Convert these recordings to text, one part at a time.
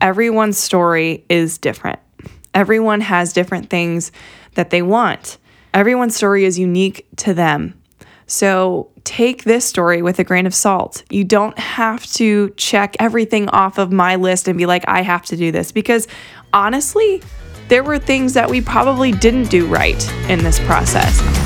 everyone's story is different. Everyone has different things that they want. Everyone's story is unique to them. So take this story with a grain of salt. You don't have to check everything off of my list and be like, I have to do this. Because honestly, there were things that we probably didn't do right in this process.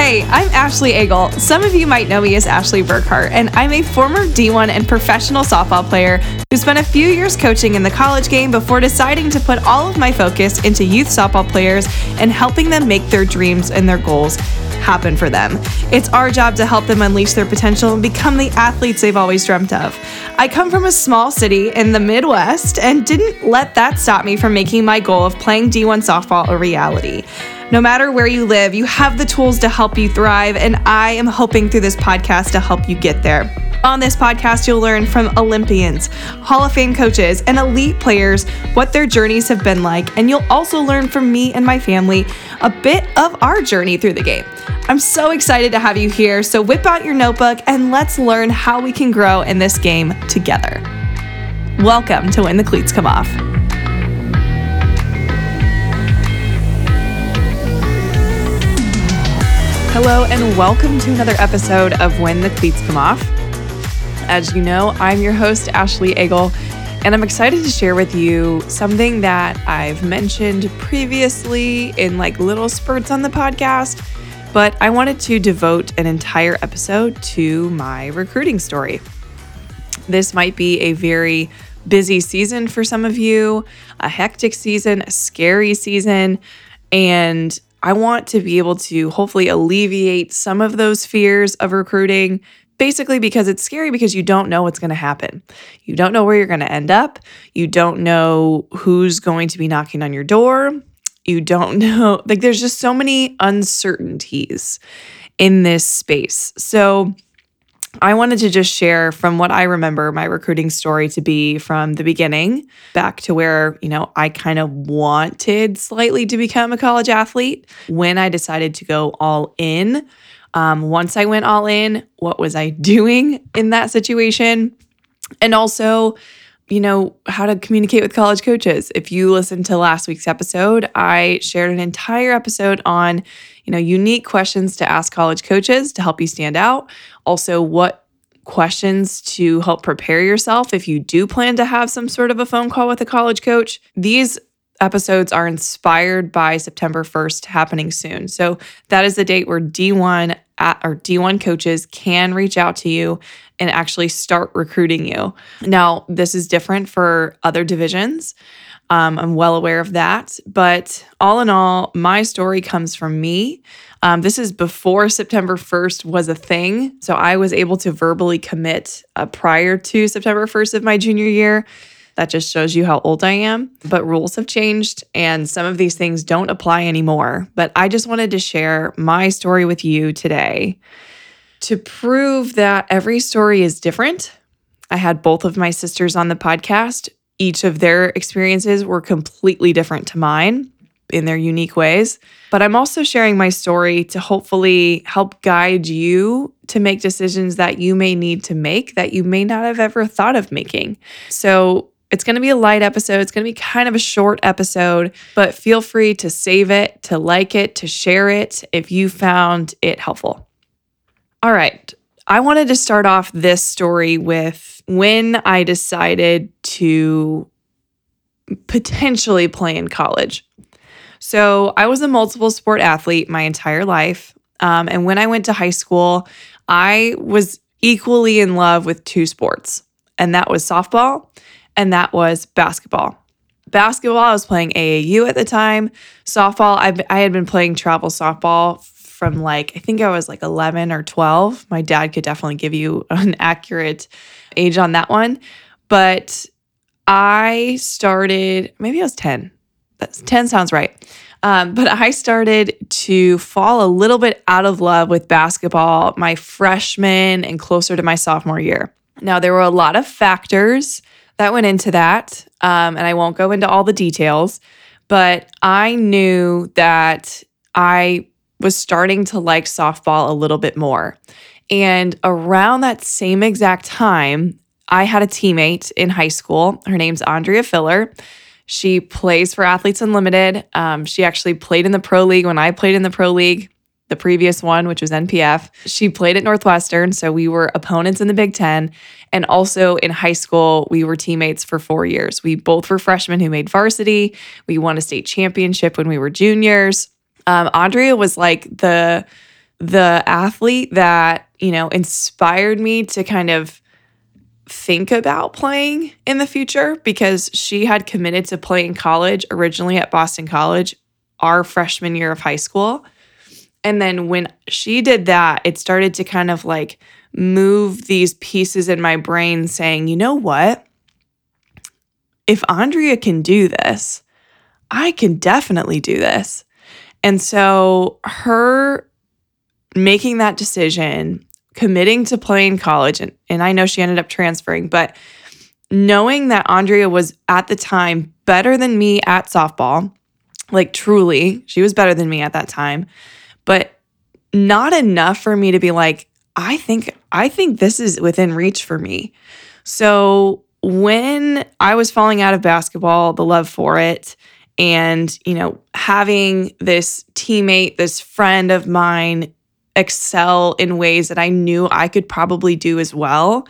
Hey, I'm Ashley Egel. Some of you might know me as Ashley Burkhardt, and I'm a former D1 and professional softball player who spent a few years coaching in the college game before deciding to put all of my focus into youth softball players and helping them make their dreams and their goals happen for them. It's our job to help them unleash their potential and become the athletes they've always dreamt of. I come from a small city in the Midwest and didn't let that stop me from making my goal of playing D1 softball a reality. No matter where you live, you have the tools to help you thrive, and I am hoping through this podcast to help you get there. On this podcast, you'll learn from Olympians, Hall of Fame coaches, and elite players what their journeys have been like, and you'll also learn from me and my family a bit of our journey through the game. I'm so excited to have you here, so whip out your notebook and let's learn how we can grow in this game together. Welcome to When the Cleats Come Off. Hello, and welcome to another episode of When the Cleats Come Off. As you know, I'm your host, Ashley Egel, and I'm excited to share with you something that I've mentioned previously in like little spurts on the podcast, but I wanted to devote an entire episode to my recruiting story. This might be a very busy season for some of you, a hectic season, a scary season, and I want to be able to hopefully alleviate some of those fears of recruiting. Basically, because it's scary because you don't know what's going to happen. You don't know where you're going to end up. You don't know who's going to be knocking on your door. You don't know, like, there's just so many uncertainties in this space. So, I wanted to just share from what I remember my recruiting story to be from the beginning back to where, you know, I kind of wanted slightly to become a college athlete when I decided to go all in. Um, once I went all in, what was I doing in that situation? And also, you know, how to communicate with college coaches. If you listened to last week's episode, I shared an entire episode on, you know, unique questions to ask college coaches to help you stand out. Also, what questions to help prepare yourself if you do plan to have some sort of a phone call with a college coach. These episodes are inspired by September 1st happening soon. So that is the date where D1 at, or D1 coaches can reach out to you and actually start recruiting you. Now, this is different for other divisions. Um, I'm well aware of that. But all in all, my story comes from me. Um, this is before September 1st was a thing. So I was able to verbally commit uh, prior to September 1st of my junior year. That just shows you how old I am. But rules have changed and some of these things don't apply anymore. But I just wanted to share my story with you today to prove that every story is different. I had both of my sisters on the podcast. Each of their experiences were completely different to mine in their unique ways. But I'm also sharing my story to hopefully help guide you to make decisions that you may need to make that you may not have ever thought of making. So it's going to be a light episode. It's going to be kind of a short episode, but feel free to save it, to like it, to share it if you found it helpful. All right. I wanted to start off this story with when I decided to potentially play in college. So I was a multiple sport athlete my entire life. Um, and when I went to high school, I was equally in love with two sports, and that was softball and that was basketball. Basketball, I was playing AAU at the time. Softball, I, I had been playing travel softball from like, I think I was like 11 or 12. My dad could definitely give you an accurate age on that one. But I started, maybe I was 10. That's 10 sounds right. Um, but I started to fall a little bit out of love with basketball my freshman and closer to my sophomore year. Now, there were a lot of factors that went into that, um, and I won't go into all the details, but I knew that I was starting to like softball a little bit more. And around that same exact time, I had a teammate in high school. Her name's Andrea Filler. She plays for Athletes Unlimited. Um, she actually played in the Pro League when I played in the Pro League, the previous one, which was NPF. She played at Northwestern, so we were opponents in the Big Ten. And also in high school, we were teammates for four years. We both were freshmen who made varsity. We won a state championship when we were juniors. Um, Andrea was like the the athlete that you know inspired me to kind of think about playing in the future because she had committed to playing college originally at Boston College our freshman year of high school. And then when she did that, it started to kind of like move these pieces in my brain saying, you know what? If Andrea can do this, I can definitely do this. And so her making that decision committing to playing college, and, and I know she ended up transferring, but knowing that Andrea was at the time better than me at softball, like truly, she was better than me at that time, but not enough for me to be like, I think I think this is within reach for me. So when I was falling out of basketball, the love for it, and you know, having this teammate, this friend of mine excel in ways that I knew I could probably do as well,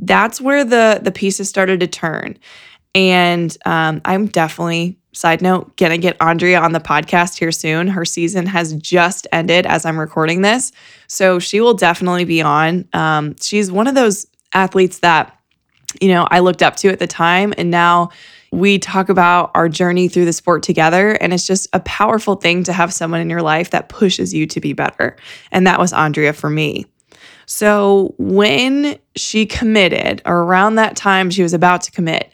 that's where the the pieces started to turn. And um, I'm definitely, side note, gonna get Andrea on the podcast here soon. Her season has just ended as I'm recording this, so she will definitely be on. Um, she's one of those athletes that you know I looked up to at the time, and now we talk about our journey through the sport together. And it's just a powerful thing to have someone in your life that pushes you to be better. And that was Andrea for me. So when she committed, or around that time she was about to commit,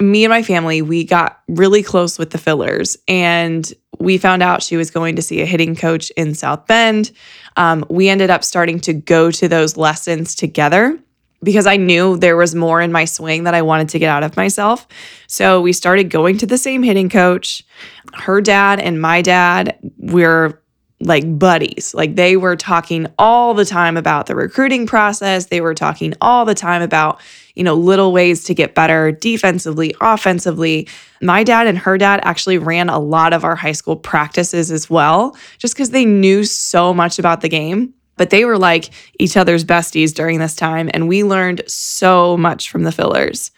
me and my family, we got really close with the fillers and we found out she was going to see a hitting coach in South Bend. Um, we ended up starting to go to those lessons together because I knew there was more in my swing that I wanted to get out of myself. So we started going to the same hitting coach. Her dad and my dad were like buddies. Like they were talking all the time about the recruiting process. They were talking all the time about, you know, little ways to get better defensively, offensively. My dad and her dad actually ran a lot of our high school practices as well, just because they knew so much about the game. But they were like each other's besties during this time and we learned so much from the fillers.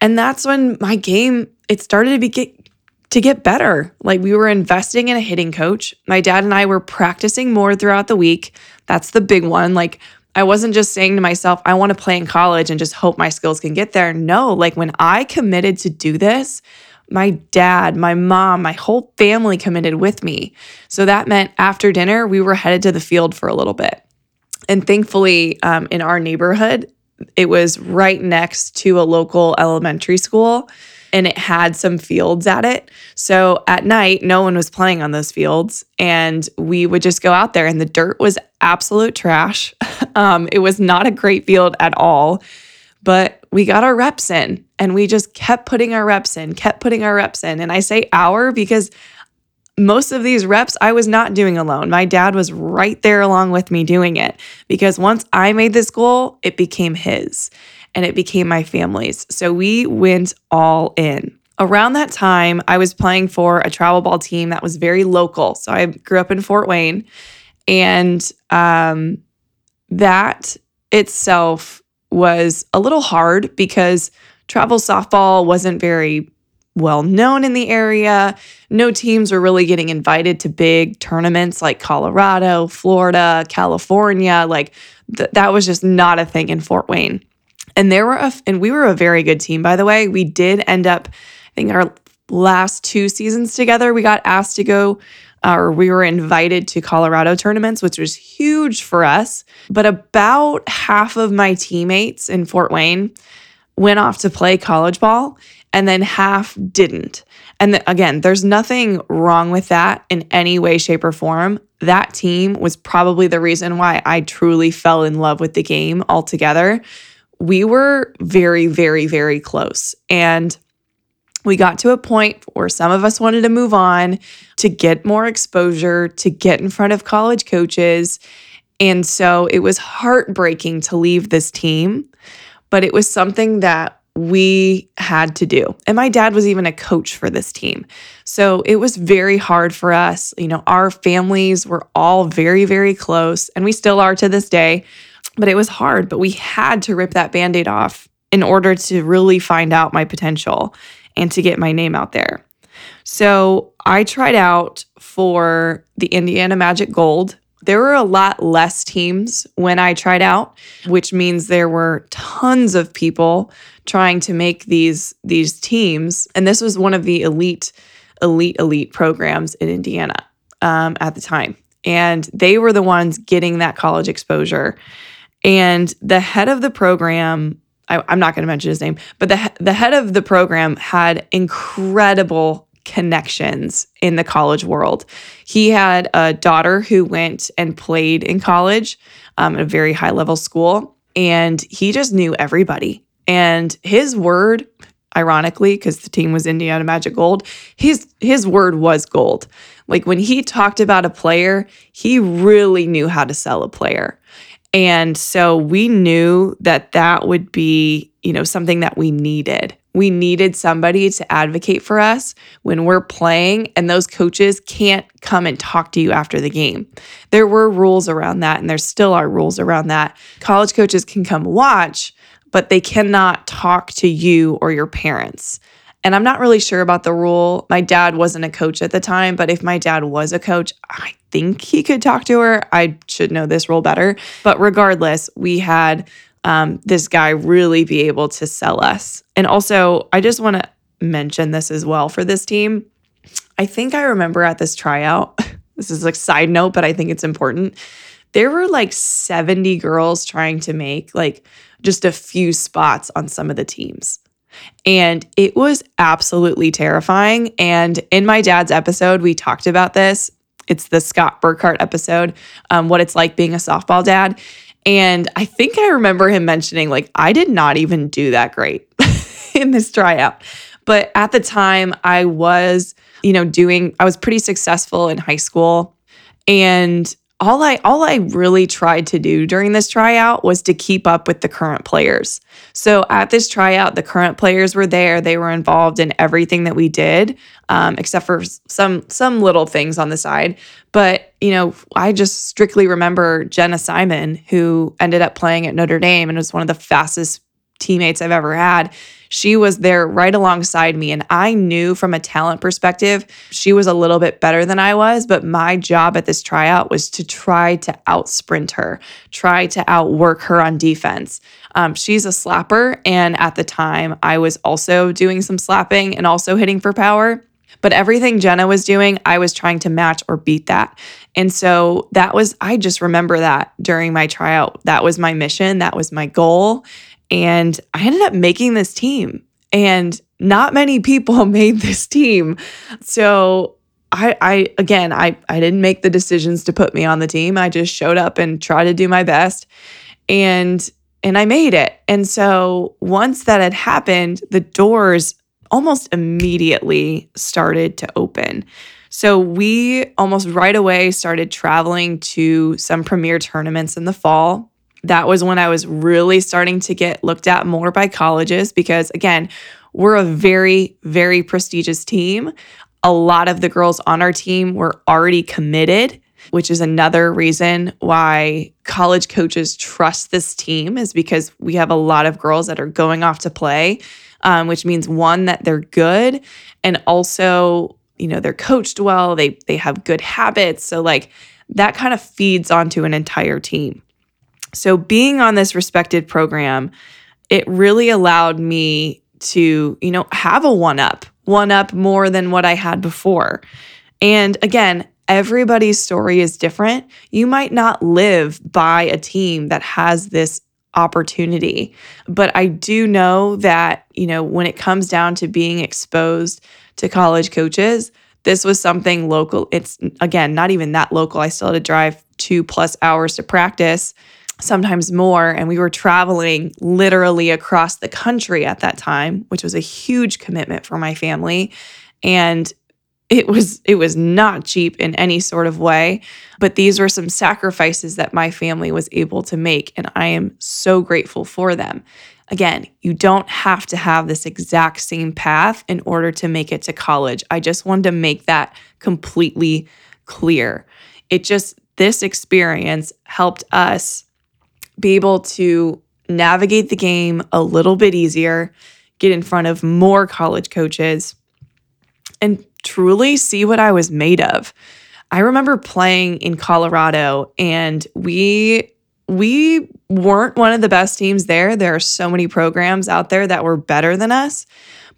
And that's when my game it started to be get, to get better. Like we were investing in a hitting coach. My dad and i were practicing more throughout the week. That's the big one. Like i wasn't just saying to myself i want to play in college and just hope my skills can get there no like when i committed to do this my dad, my mom, my whole family committed with me. So that meant after dinner, we were headed to the field for a little bit. And thankfully, um, in our neighborhood, it was right next to a local elementary school and it had some fields at it. So at night, no one was playing on those fields. And we would just go out there, and the dirt was absolute trash. um, it was not a great field at all but we got our reps in and we just kept putting our reps in, kept putting our reps in. And I say our because most of these reps I was not doing alone. My dad was right there along with me doing it because once I made this goal, it became his and it became my family's. So we went all in. Around that time, I was playing for a travel ball team that was very local. So I grew up in Fort Wayne and um, that itself was a little hard because travel softball wasn't very well known in the area. No teams were really getting invited to big tournaments like Colorado, Florida, California. Like th- that was just not a thing in Fort Wayne. And there were a, and we were a very good team by the way. We did end up I think our last two seasons together we got asked to go uh, or we were invited to Colorado tournaments, which was huge for us. But about half of my teammates in Fort Wayne went off to play college ball, and then half didn't. And again, there's nothing wrong with that in any way, shape, or form. That team was probably the reason why I truly fell in love with the game altogether. We were very, very, very close. And we got to a point where some of us wanted to move on to get more exposure, to get in front of college coaches. And so it was heartbreaking to leave this team. but it was something that we had to do. And my dad was even a coach for this team. So it was very hard for us. You know, our families were all very, very close, and we still are to this day. But it was hard, but we had to rip that band aid off in order to really find out my potential and to get my name out there. So I tried out for the Indiana Magic Gold. There were a lot less teams when I tried out, which means there were tons of people trying to make these these teams. And this was one of the elite, elite, elite programs in Indiana um, at the time. And they were the ones getting that college exposure. And the head of the program I, am not going to mention his name, but the the head of the program had incredible connections in the college world. He had a daughter who went and played in college um, at a very high level school, and he just knew everybody. And his word, ironically, because the team was Indiana Magic Gold, his his word was gold. Like when he talked about a player, he really knew how to sell a player. And so we knew that that would be, you know, something that we needed. We needed somebody to advocate for us when we're playing, and those coaches can't come and talk to you after the game. There were rules around that, and there still are rules around that. College coaches can come watch, but they cannot talk to you or your parents. And I'm not really sure about the rule. My dad wasn't a coach at the time, but if my dad was a coach, I think he could talk to her. I should know this rule better. But regardless, we had um, this guy really be able to sell us. And also, I just want to mention this as well for this team. I think I remember at this tryout, this is like side note, but I think it's important. There were like 70 girls trying to make like just a few spots on some of the teams. And it was absolutely terrifying. And in my dad's episode, we talked about this. It's the Scott Burkhardt episode, um, what it's like being a softball dad. And I think I remember him mentioning, like, I did not even do that great in this tryout. But at the time, I was, you know, doing, I was pretty successful in high school. And all I all I really tried to do during this tryout was to keep up with the current players. So at this tryout, the current players were there. They were involved in everything that we did, um, except for some some little things on the side. But you know, I just strictly remember Jenna Simon, who ended up playing at Notre Dame and was one of the fastest teammates I've ever had she was there right alongside me. And I knew from a talent perspective, she was a little bit better than I was. But my job at this tryout was to try to out sprint her, try to outwork her on defense. Um, she's a slapper. And at the time, I was also doing some slapping and also hitting for power. But everything Jenna was doing, I was trying to match or beat that. And so that was, I just remember that during my tryout. That was my mission, that was my goal. And I ended up making this team. And not many people made this team. So I, I again, I, I didn't make the decisions to put me on the team. I just showed up and tried to do my best. And and I made it. And so once that had happened, the doors almost immediately started to open. So we almost right away started traveling to some premier tournaments in the fall that was when I was really starting to get looked at more by colleges because, again, we're a very, very prestigious team. A lot of the girls on our team were already committed, which is another reason why college coaches trust this team, is because we have a lot of girls that are going off to play, um, which means one, that they're good, and also, you know, they're coached well, they, they have good habits. So, like, that kind of feeds onto an entire team. So, being on this respected program, it really allowed me to, you know, have a one up, one up more than what I had before. And again, everybody's story is different. You might not live by a team that has this opportunity, but I do know that, you know, when it comes down to being exposed to college coaches, this was something local. It's again, not even that local. I still had to drive two plus hours to practice sometimes more. And we were traveling literally across the country at that time, which was a huge commitment for my family. And it was it was not cheap in any sort of way but these were some sacrifices that my family was able to make and i am so grateful for them Again, you don't have to have this exact same path in order to make it to college. I just wanted to make that completely clear. It just, this experience helped us be able to navigate the game a little bit easier, get in front of more college coaches, and truly see what I was made of. I remember playing in Colorado and we we weren't one of the best teams there. There are so many programs out there that were better than us,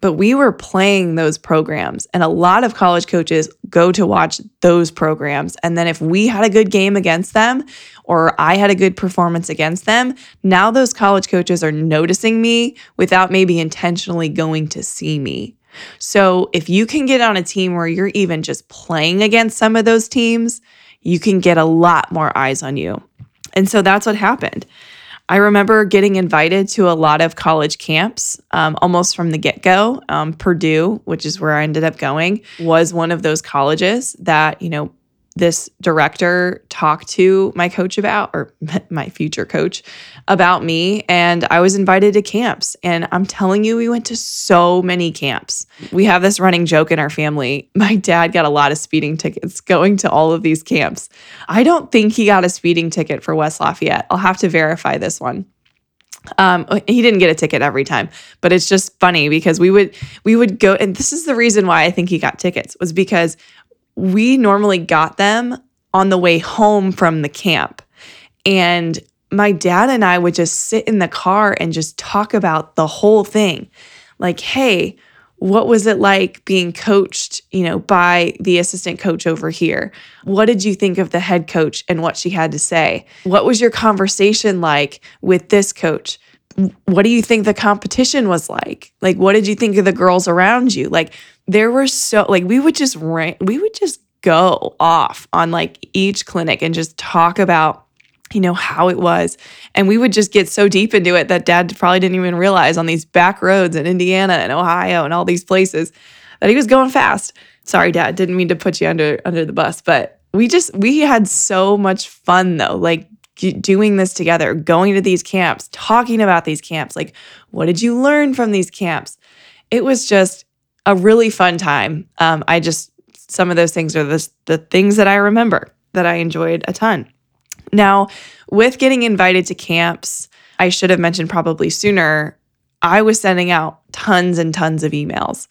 but we were playing those programs. And a lot of college coaches go to watch those programs. And then if we had a good game against them or I had a good performance against them, now those college coaches are noticing me without maybe intentionally going to see me. So if you can get on a team where you're even just playing against some of those teams, you can get a lot more eyes on you. And so that's what happened. I remember getting invited to a lot of college camps um, almost from the get go. Um, Purdue, which is where I ended up going, was one of those colleges that, you know, this director talked to my coach about, or my future coach about me. And I was invited to camps. And I'm telling you, we went to so many camps. We have this running joke in our family. My dad got a lot of speeding tickets going to all of these camps. I don't think he got a speeding ticket for West Lafayette. I'll have to verify this one. Um, he didn't get a ticket every time, but it's just funny because we would we would go, and this is the reason why I think he got tickets was because we normally got them on the way home from the camp. And my dad and I would just sit in the car and just talk about the whole thing. Like, hey, what was it like being coached, you know, by the assistant coach over here? What did you think of the head coach and what she had to say? What was your conversation like with this coach? What do you think the competition was like? Like what did you think of the girls around you? Like there were so like we would just rank, we would just go off on like each clinic and just talk about you know how it was. And we would just get so deep into it that dad probably didn't even realize on these back roads in Indiana and Ohio and all these places that he was going fast. Sorry dad didn't mean to put you under under the bus but we just we had so much fun though like doing this together going to these camps talking about these camps like what did you learn from these camps? It was just a really fun time. Um, I just, some of those things are the, the things that I remember that I enjoyed a ton. Now, with getting invited to camps, I should have mentioned probably sooner, I was sending out tons and tons of emails.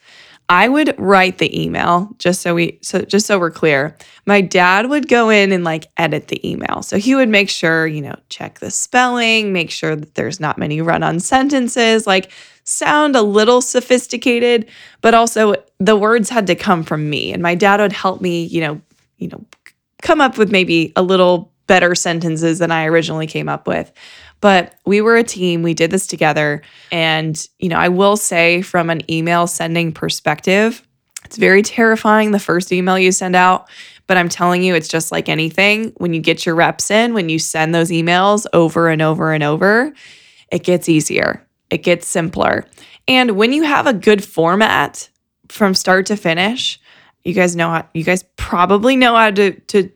I would write the email just so we so just so we're clear. My dad would go in and like edit the email. So he would make sure, you know, check the spelling, make sure that there's not many run-on sentences, like sound a little sophisticated, but also the words had to come from me and my dad would help me, you know, you know, come up with maybe a little better sentences than I originally came up with. But we were a team, we did this together. And, you know, I will say from an email sending perspective, it's very terrifying the first email you send out. But I'm telling you, it's just like anything. When you get your reps in, when you send those emails over and over and over, it gets easier, it gets simpler. And when you have a good format from start to finish, you guys know how, you guys probably know how to, to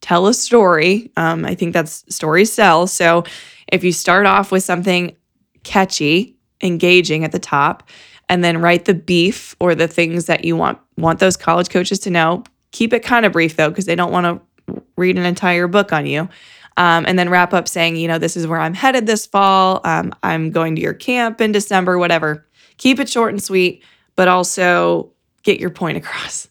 tell a story. Um, I think that's stories sell. So if you start off with something catchy, engaging at the top, and then write the beef or the things that you want want those college coaches to know. Keep it kind of brief though, because they don't want to read an entire book on you. Um, and then wrap up saying, you know, this is where I'm headed this fall. Um, I'm going to your camp in December, whatever. Keep it short and sweet, but also get your point across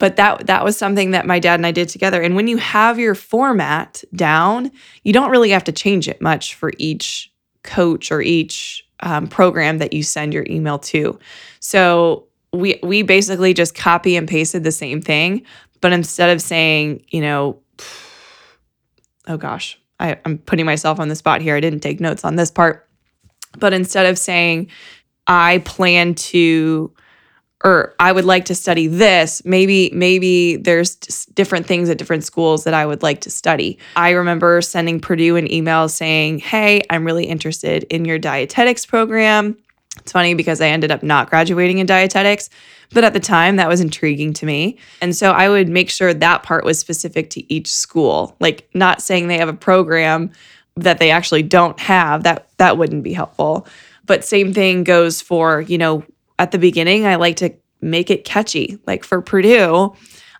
but that that was something that my dad and I did together. And when you have your format down, you don't really have to change it much for each coach or each um, program that you send your email to. So we we basically just copy and pasted the same thing, but instead of saying, you know, oh gosh, I, I'm putting myself on the spot here. I didn't take notes on this part, but instead of saying, I plan to or I would like to study this. Maybe maybe there's different things at different schools that I would like to study. I remember sending Purdue an email saying, "Hey, I'm really interested in your dietetics program." It's funny because I ended up not graduating in dietetics, but at the time that was intriguing to me. And so I would make sure that part was specific to each school. Like not saying they have a program that they actually don't have, that that wouldn't be helpful But same thing goes for, you know, at the beginning, I like to make it catchy. Like for Purdue,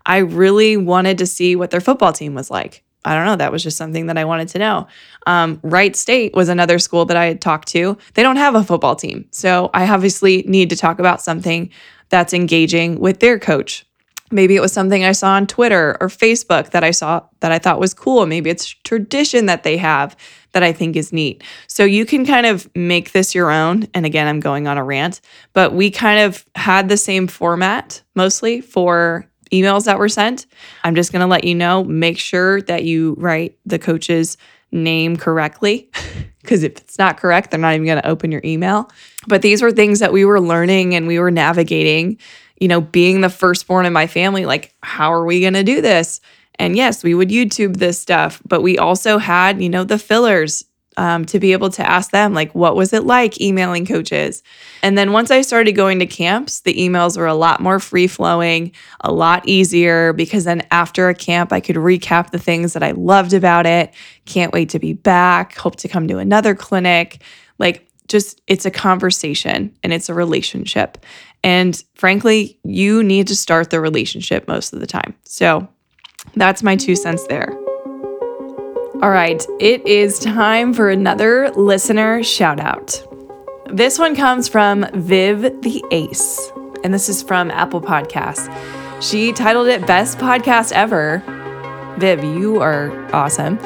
I really wanted to see what their football team was like. I don't know. That was just something that I wanted to know. Um, Wright State was another school that I had talked to. They don't have a football team. So I obviously need to talk about something that's engaging with their coach. Maybe it was something I saw on Twitter or Facebook that I saw that I thought was cool. Maybe it's tradition that they have that I think is neat. So you can kind of make this your own. And again, I'm going on a rant, but we kind of had the same format mostly for emails that were sent. I'm just going to let you know make sure that you write the coach's name correctly. Because if it's not correct, they're not even going to open your email. But these were things that we were learning and we were navigating. You know, being the firstborn in my family, like, how are we going to do this? And yes, we would YouTube this stuff, but we also had, you know, the fillers um, to be able to ask them, like, what was it like emailing coaches? And then once I started going to camps, the emails were a lot more free flowing, a lot easier because then after a camp, I could recap the things that I loved about it. Can't wait to be back. Hope to come to another clinic. Like, just it's a conversation and it's a relationship. And frankly, you need to start the relationship most of the time. So that's my two cents there. All right, it is time for another listener shout out. This one comes from Viv the Ace, and this is from Apple Podcasts. She titled it Best Podcast Ever. Viv, you are awesome.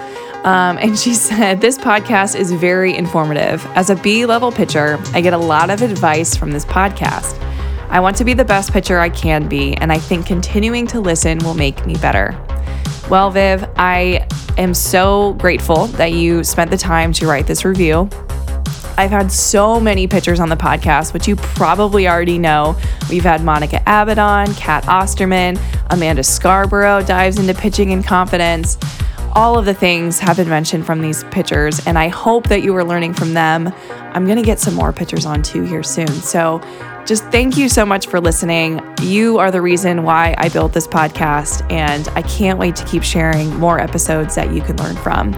Um, and she said, This podcast is very informative. As a B level pitcher, I get a lot of advice from this podcast. I want to be the best pitcher I can be, and I think continuing to listen will make me better. Well, Viv, I am so grateful that you spent the time to write this review. I've had so many pitchers on the podcast, which you probably already know. We've had Monica Abbott, Cat Osterman, Amanda Scarborough dives into pitching and confidence. All of the things have been mentioned from these pitchers, and I hope that you are learning from them. I'm going to get some more pitchers on too here soon. So just thank you so much for listening. You are the reason why I built this podcast, and I can't wait to keep sharing more episodes that you can learn from.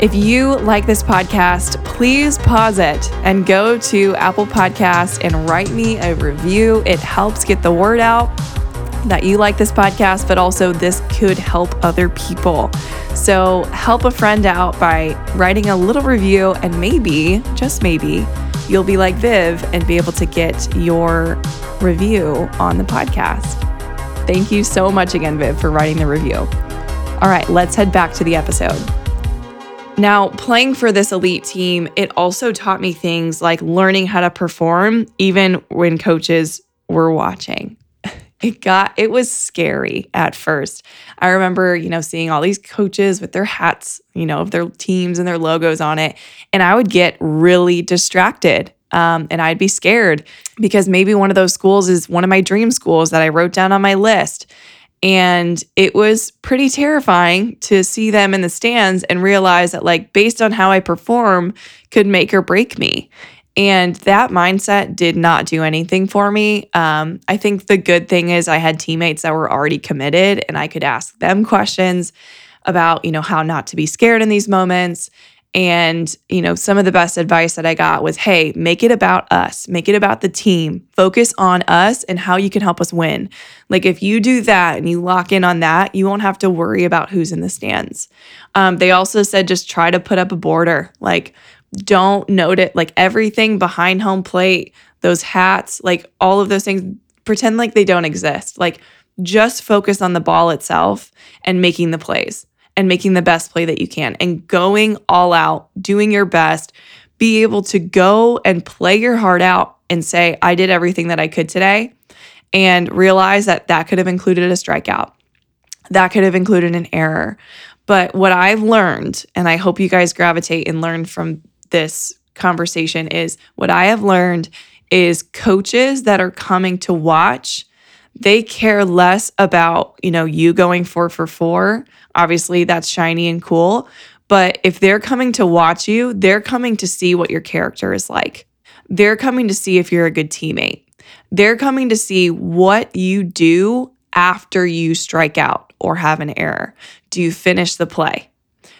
If you like this podcast, please pause it and go to Apple Podcasts and write me a review. It helps get the word out that you like this podcast, but also this could help other people. So help a friend out by writing a little review, and maybe, just maybe, you'll be like Viv and be able to get your review on the podcast. Thank you so much again, Viv, for writing the review. All right, let's head back to the episode. Now, playing for this elite team, it also taught me things like learning how to perform even when coaches were watching. It got it was scary at first. I remember, you know, seeing all these coaches with their hats, you know, of their teams and their logos on it, and I would get really distracted. Um, and I'd be scared because maybe one of those schools is one of my dream schools that I wrote down on my list. And it was pretty terrifying to see them in the stands and realize that, like, based on how I perform, could make or break me. And that mindset did not do anything for me. Um, I think the good thing is I had teammates that were already committed and I could ask them questions about, you know, how not to be scared in these moments. And, you know, some of the best advice that I got was hey, make it about us, make it about the team, focus on us and how you can help us win. Like, if you do that and you lock in on that, you won't have to worry about who's in the stands. Um, they also said just try to put up a border. Like, don't note it like everything behind home plate, those hats, like all of those things, pretend like they don't exist. Like just focus on the ball itself and making the plays and making the best play that you can and going all out, doing your best, be able to go and play your heart out and say, I did everything that I could today and realize that that could have included a strikeout. That could have included an error. But what I've learned, and I hope you guys gravitate and learn from this conversation is what I have learned is coaches that are coming to watch they care less about you know you going four for four. Obviously that's shiny and cool. But if they're coming to watch you they're coming to see what your character is like. They're coming to see if you're a good teammate. They're coming to see what you do after you strike out or have an error. Do you finish the play?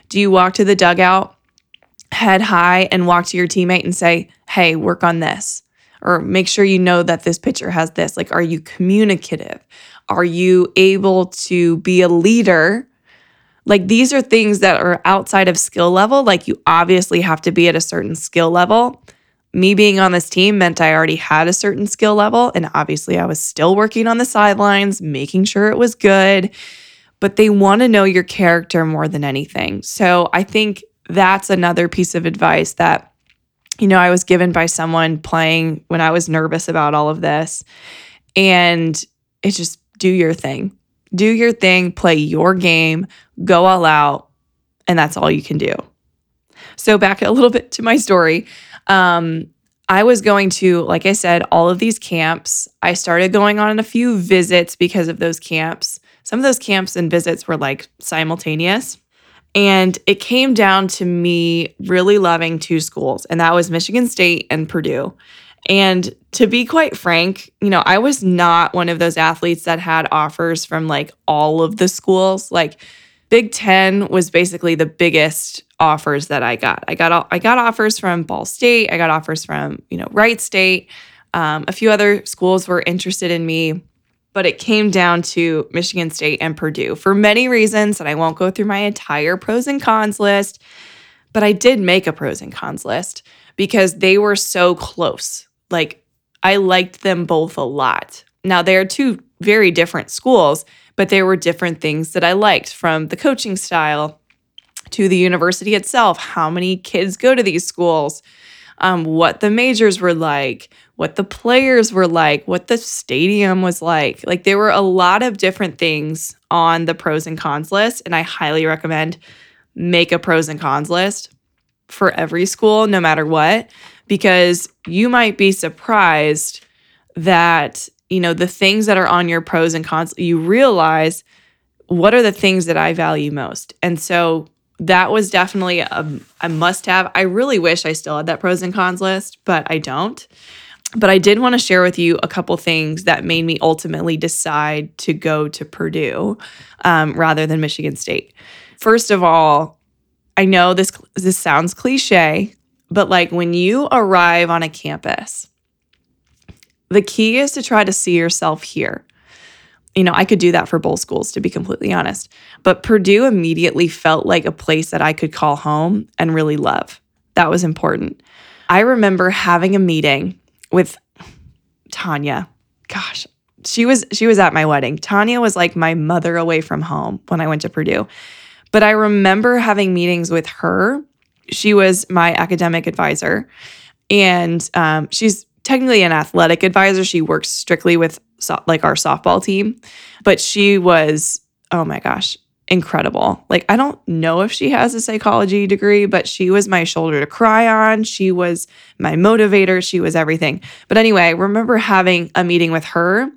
Do you walk to the dugout head high and walk to your teammate and say, hey, work on this? Or make sure you know that this pitcher has this. Like, are you communicative? Are you able to be a leader? Like, these are things that are outside of skill level. Like, you obviously have to be at a certain skill level. Me being on this team meant I already had a certain skill level. And obviously, I was still working on the sidelines, making sure it was good. But they want to know your character more than anything. So, I think that's another piece of advice that, you know, I was given by someone playing when I was nervous about all of this. And it's just do your thing. Do your thing, play your game, go all out, and that's all you can do. So, back a little bit to my story. Um, I was going to, like I said, all of these camps. I started going on a few visits because of those camps. Some of those camps and visits were like simultaneous. And it came down to me really loving two schools, and that was Michigan State and Purdue. And to be quite frank, you know, I was not one of those athletes that had offers from like all of the schools. Like Big 10 was basically the biggest offers that I got. I got I got offers from Ball State, I got offers from, you know, Wright State. Um, a few other schools were interested in me but it came down to Michigan State and Purdue for many reasons. And I won't go through my entire pros and cons list, but I did make a pros and cons list because they were so close. Like, I liked them both a lot. Now, they are two very different schools, but there were different things that I liked from the coaching style to the university itself, how many kids go to these schools, um, what the majors were like, what the players were like, what the stadium was like. Like there were a lot of different things on the pros and cons list. And I highly recommend make a pros and cons list for every school, no matter what, because you might be surprised that, you know, the things that are on your pros and cons, you realize what are the things that I value most. And so that was definitely a, a must have. I really wish I still had that pros and cons list, but I don't. But I did want to share with you a couple things that made me ultimately decide to go to Purdue um, rather than Michigan State. First of all, I know this this sounds cliche, but like when you arrive on a campus, the key is to try to see yourself here. You know, I could do that for both schools, to be completely honest. But Purdue immediately felt like a place that I could call home and really love. That was important. I remember having a meeting with Tanya. Gosh, she was she was at my wedding. Tanya was like my mother away from home when I went to Purdue. But I remember having meetings with her. She was my academic advisor, and um, she's technically an athletic advisor. She works strictly with so- like our softball team, but she was oh my gosh, incredible. Like, I don't know if she has a psychology degree, but she was my shoulder to cry on. She was my motivator. She was everything. But anyway, I remember having a meeting with her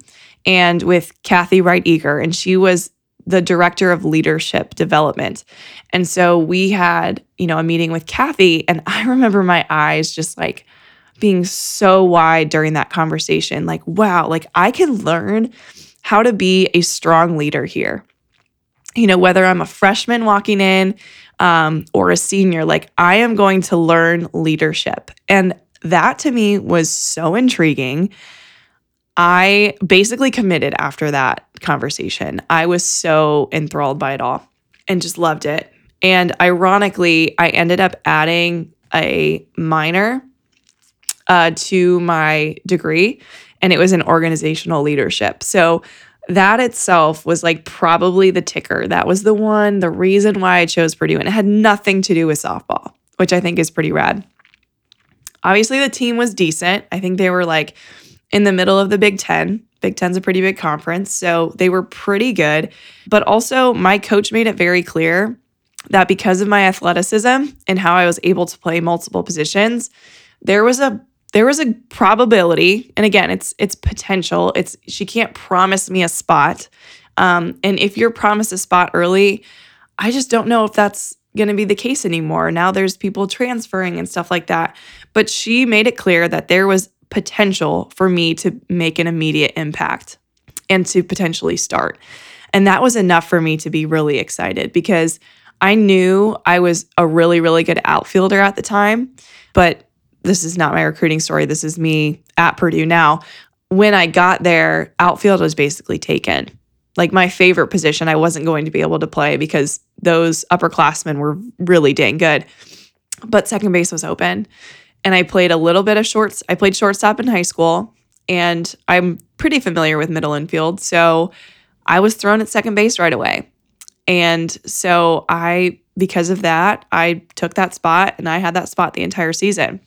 and with Kathy Wright Eager, and she was the director of leadership development. And so we had, you know, a meeting with Kathy, and I remember my eyes just like being so wide during that conversation. Like, wow, like I can learn how to be a strong leader here you know, whether I'm a freshman walking in um, or a senior, like I am going to learn leadership. And that to me was so intriguing. I basically committed after that conversation. I was so enthralled by it all and just loved it. And ironically, I ended up adding a minor uh, to my degree, and it was in organizational leadership. So that itself was like probably the ticker. That was the one, the reason why I chose Purdue. And it had nothing to do with softball, which I think is pretty rad. Obviously, the team was decent. I think they were like in the middle of the Big Ten. Big Ten's a pretty big conference. So they were pretty good. But also, my coach made it very clear that because of my athleticism and how I was able to play multiple positions, there was a there was a probability and again it's it's potential. It's she can't promise me a spot. Um, and if you're promised a spot early i just don't know if that's going to be the case anymore. Now there's people transferring and stuff like that. But she made it clear that there was potential for me to make an immediate impact and to potentially start. And that was enough for me to be really excited because I knew I was a really, really good outfielder at the time, but this is not my recruiting story. This is me at Purdue now. When I got there, outfield was basically taken. Like my favorite position, I wasn't going to be able to play because those upperclassmen were really dang good. But second base was open. And I played a little bit of shorts. I played shortstop in high school, and I'm pretty familiar with middle infield. So I was thrown at second base right away. And so I, because of that, I took that spot and I had that spot the entire season.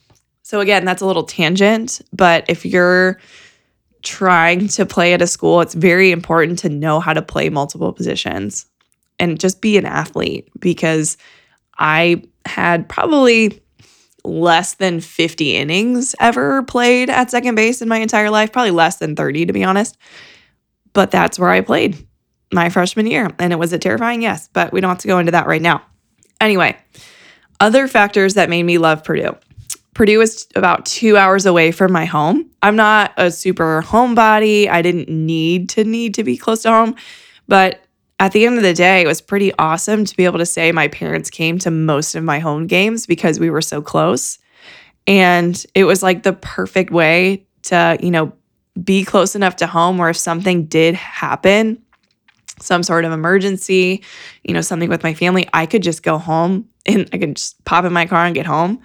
So again, that's a little tangent, but if you're trying to play at a school, it's very important to know how to play multiple positions and just be an athlete because I had probably less than 50 innings ever played at second base in my entire life, probably less than 30 to be honest. But that's where I played my freshman year. And it was a terrifying yes, but we don't have to go into that right now. Anyway, other factors that made me love Purdue. Purdue was about two hours away from my home. I'm not a super homebody. I didn't need to need to be close to home. But at the end of the day, it was pretty awesome to be able to say my parents came to most of my home games because we were so close. And it was like the perfect way to, you know, be close enough to home where if something did happen, some sort of emergency, you know, something with my family, I could just go home and I could just pop in my car and get home.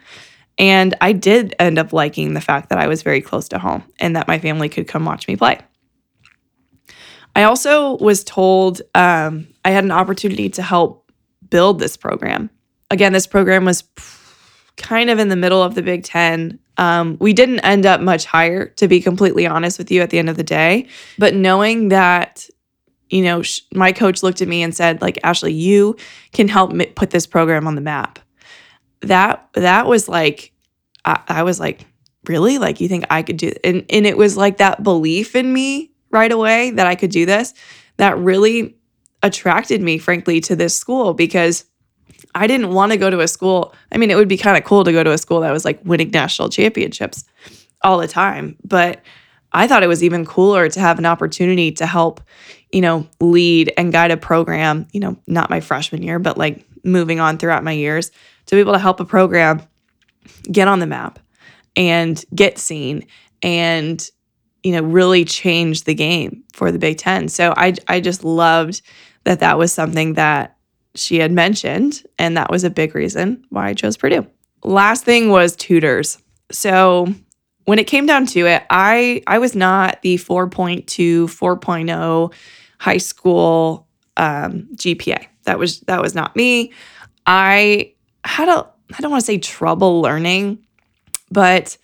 And I did end up liking the fact that I was very close to home and that my family could come watch me play. I also was told um, I had an opportunity to help build this program. Again, this program was kind of in the middle of the Big Ten. Um, we didn't end up much higher, to be completely honest with you, at the end of the day. But knowing that you know, sh- my coach looked at me and said, like, Ashley, you can help m- put this program on the map. That that was like, I, I was like, really? Like, you think I could do? And and it was like that belief in me right away that I could do this that really attracted me, frankly, to this school because I didn't want to go to a school. I mean, it would be kind of cool to go to a school that was like winning national championships all the time, but I thought it was even cooler to have an opportunity to help, you know, lead and guide a program, you know, not my freshman year, but like moving on throughout my years to be able to help a program get on the map and get seen and you know really change the game for the Big 10. So I I just loved that that was something that she had mentioned and that was a big reason why I chose Purdue. Last thing was tutors. So when it came down to it, I I was not the 4.2, 4.0 high school um, GPA. That was that was not me. I had a I don't want to say trouble learning, but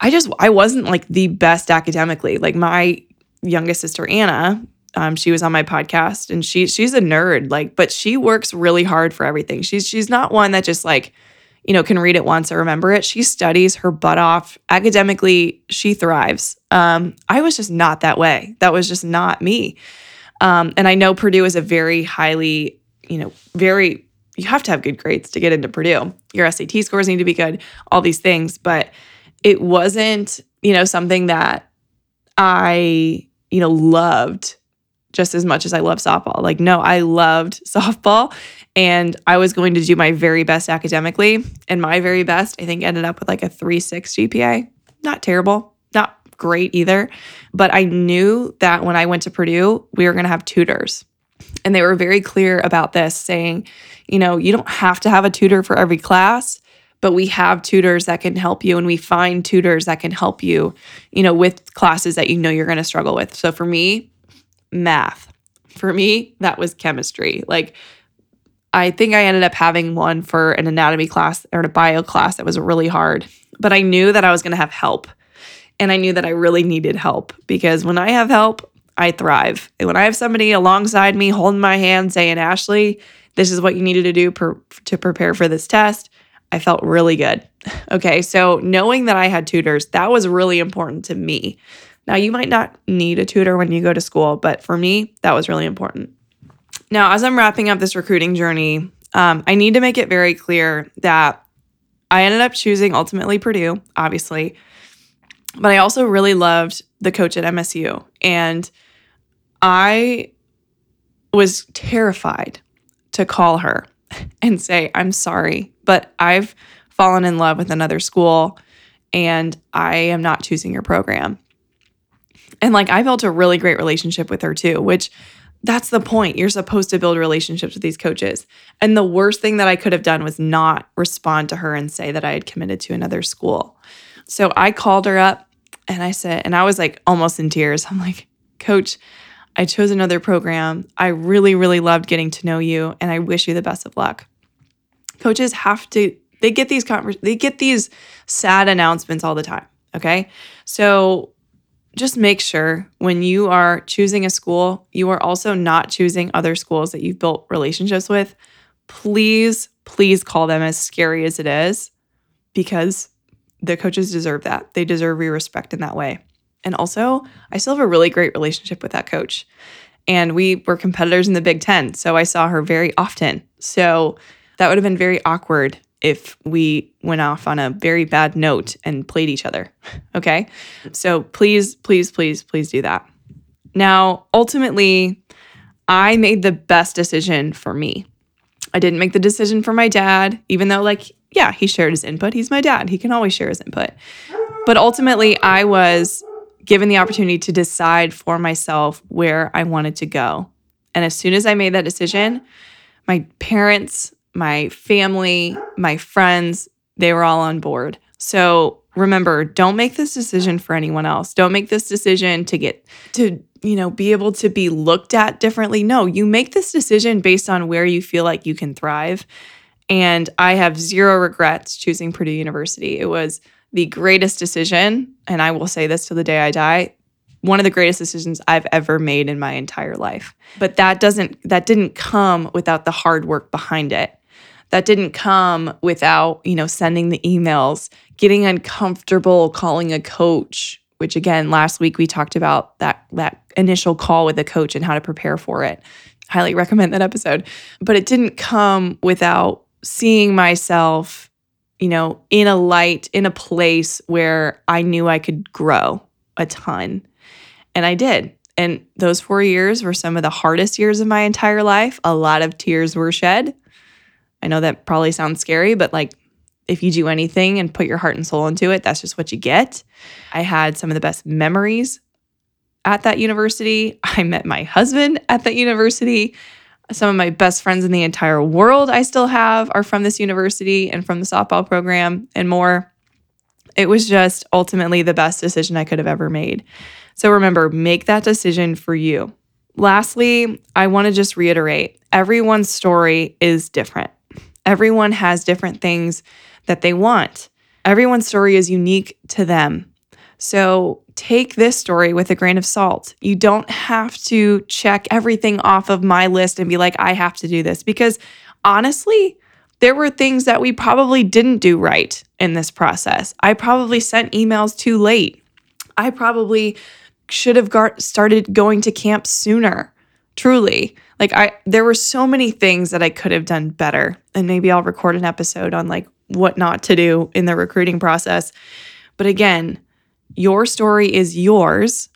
I just I wasn't like the best academically. Like my youngest sister Anna, um, she was on my podcast and she she's a nerd, like, but she works really hard for everything. She's she's not one that just like you know, can read it once or remember it. She studies her butt off. Academically, she thrives. Um, I was just not that way. That was just not me. Um, and I know Purdue is a very highly, you know, very, you have to have good grades to get into Purdue. Your SAT scores need to be good, all these things. But it wasn't, you know, something that I, you know, loved just as much as I love softball. Like, no, I loved softball and I was going to do my very best academically. And my very best, I think, ended up with like a 3 6 GPA. Not terrible, not great either. But I knew that when I went to Purdue, we were going to have tutors. And they were very clear about this, saying, you know, you don't have to have a tutor for every class, but we have tutors that can help you and we find tutors that can help you, you know, with classes that you know you're going to struggle with. So for me, math. For me, that was chemistry. Like I think I ended up having one for an anatomy class or a bio class that was really hard, but I knew that I was going to have help. And I knew that I really needed help because when I have help, I thrive. And when I have somebody alongside me holding my hand saying, Ashley, this is what you needed to do per- to prepare for this test, I felt really good. Okay, so knowing that I had tutors, that was really important to me. Now, you might not need a tutor when you go to school, but for me, that was really important. Now, as I'm wrapping up this recruiting journey, um, I need to make it very clear that I ended up choosing ultimately Purdue, obviously, but I also really loved the coach at MSU. And I was terrified to call her and say, I'm sorry, but I've fallen in love with another school and I am not choosing your program. And like I built a really great relationship with her too, which that's the point. You're supposed to build relationships with these coaches. And the worst thing that I could have done was not respond to her and say that I had committed to another school. So I called her up and I said, and I was like almost in tears. I'm like, Coach, I chose another program. I really, really loved getting to know you and I wish you the best of luck. Coaches have to, they get these convers- they get these sad announcements all the time. Okay. So just make sure when you are choosing a school, you are also not choosing other schools that you've built relationships with. Please, please call them as scary as it is because the coaches deserve that. They deserve your respect in that way. And also, I still have a really great relationship with that coach. And we were competitors in the Big Ten. So I saw her very often. So that would have been very awkward if we went off on a very bad note and played each other. Okay. So please, please, please, please do that. Now, ultimately, I made the best decision for me. I didn't make the decision for my dad, even though, like, yeah, he shared his input. He's my dad. He can always share his input. But ultimately, I was given the opportunity to decide for myself where I wanted to go. And as soon as I made that decision, my parents, my family, my friends, they were all on board. So remember, don't make this decision for anyone else. Don't make this decision to get to, you know, be able to be looked at differently. No, you make this decision based on where you feel like you can thrive. And I have zero regrets choosing Purdue University. It was the greatest decision, and I will say this till the day I die, one of the greatest decisions I've ever made in my entire life. But that doesn't that didn't come without the hard work behind it that didn't come without, you know, sending the emails, getting uncomfortable calling a coach, which again, last week we talked about that that initial call with a coach and how to prepare for it. Highly recommend that episode. But it didn't come without seeing myself, you know, in a light, in a place where I knew I could grow a ton. And I did. And those 4 years were some of the hardest years of my entire life. A lot of tears were shed I know that probably sounds scary, but like if you do anything and put your heart and soul into it, that's just what you get. I had some of the best memories at that university. I met my husband at that university. Some of my best friends in the entire world I still have are from this university and from the softball program and more. It was just ultimately the best decision I could have ever made. So remember, make that decision for you. Lastly, I want to just reiterate everyone's story is different. Everyone has different things that they want. Everyone's story is unique to them. So take this story with a grain of salt. You don't have to check everything off of my list and be like, I have to do this. Because honestly, there were things that we probably didn't do right in this process. I probably sent emails too late. I probably should have got started going to camp sooner. Truly. Like I there were so many things that I could have done better. And maybe I'll record an episode on like what not to do in the recruiting process. But again, your story is yours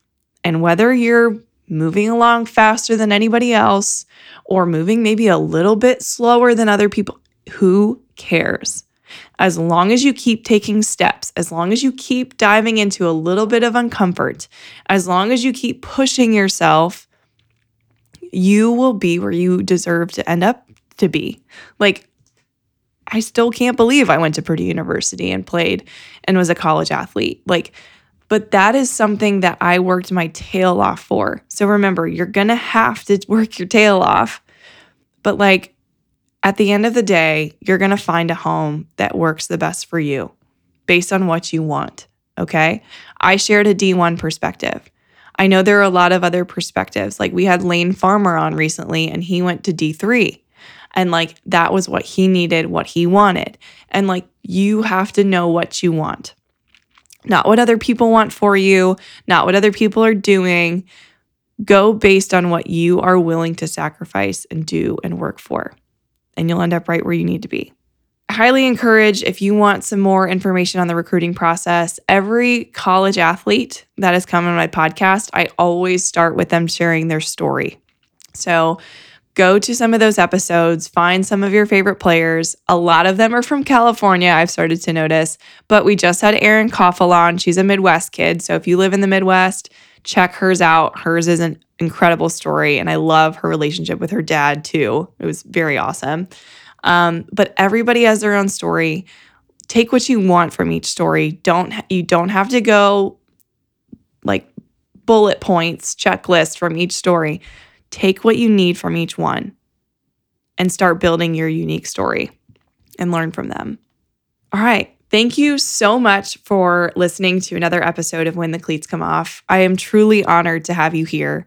and whether you're moving along faster than anybody else or moving maybe a little bit slower than other people, who cares? As long as you keep taking steps, as long as you keep diving into a little bit of uncomfort, as long as you keep pushing yourself you will be where you deserve to end up to be. Like, I still can't believe I went to Purdue University and played and was a college athlete. Like, but that is something that I worked my tail off for. So remember, you're going to have to work your tail off. But like at the end of the day, you're going to find a home that works the best for you based on what you want. Okay. I shared a D1 perspective. I know there are a lot of other perspectives. Like we had Lane Farmer on recently, and he went to D3. And like that was what he needed, what he wanted. And like you have to know what you want, not what other people want for you, not what other people are doing. Go based on what you are willing to sacrifice and do and work for. And you'll end up right where you need to be highly encourage if you want some more information on the recruiting process. Every college athlete that has come on my podcast, I always start with them sharing their story. So go to some of those episodes, find some of your favorite players. A lot of them are from California, I've started to notice, but we just had Erin Koffel on. She's a Midwest kid. So if you live in the Midwest, check hers out. Hers is an incredible story, and I love her relationship with her dad too. It was very awesome. Um, but everybody has their own story. Take what you want from each story. Don't you don't have to go like bullet points, checklist from each story. Take what you need from each one and start building your unique story and learn from them. All right. Thank you so much for listening to another episode of When the Cleats Come Off. I am truly honored to have you here.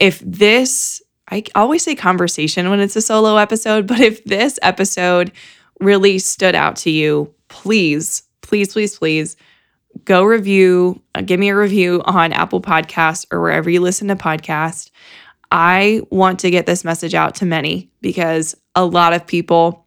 If this, I always say conversation when it's a solo episode, but if this episode really stood out to you, please, please, please, please go review, uh, give me a review on Apple Podcasts or wherever you listen to podcasts. I want to get this message out to many because a lot of people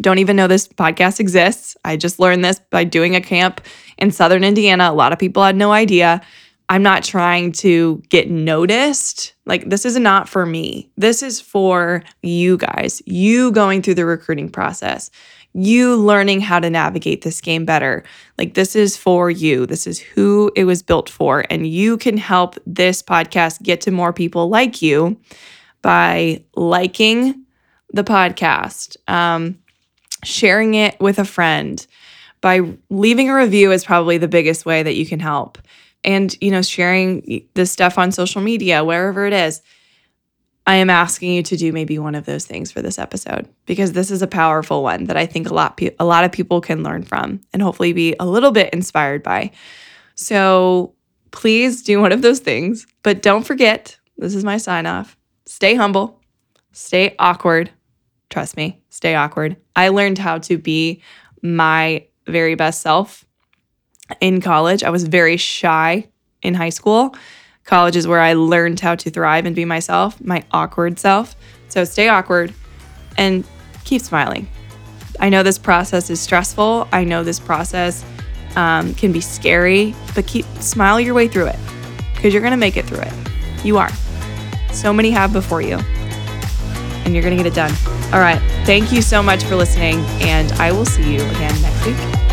don't even know this podcast exists. I just learned this by doing a camp in Southern Indiana. A lot of people had no idea. I'm not trying to get noticed. Like, this is not for me. This is for you guys, you going through the recruiting process, you learning how to navigate this game better. Like, this is for you. This is who it was built for. And you can help this podcast get to more people like you by liking the podcast, um, sharing it with a friend, by leaving a review is probably the biggest way that you can help. And, you know, sharing this stuff on social media, wherever it is. I am asking you to do maybe one of those things for this episode because this is a powerful one that I think a lot a lot of people can learn from and hopefully be a little bit inspired by. So please do one of those things, but don't forget, this is my sign off. Stay humble, stay awkward. Trust me, stay awkward. I learned how to be my very best self in college. I was very shy in high school College is where I learned how to thrive and be myself, my awkward self. So stay awkward and keep smiling. I know this process is stressful. I know this process um, can be scary, but keep smile your way through it because you're going to make it through it. You are. So many have before you, and you're going to get it done. All right. Thank you so much for listening, and I will see you again next week.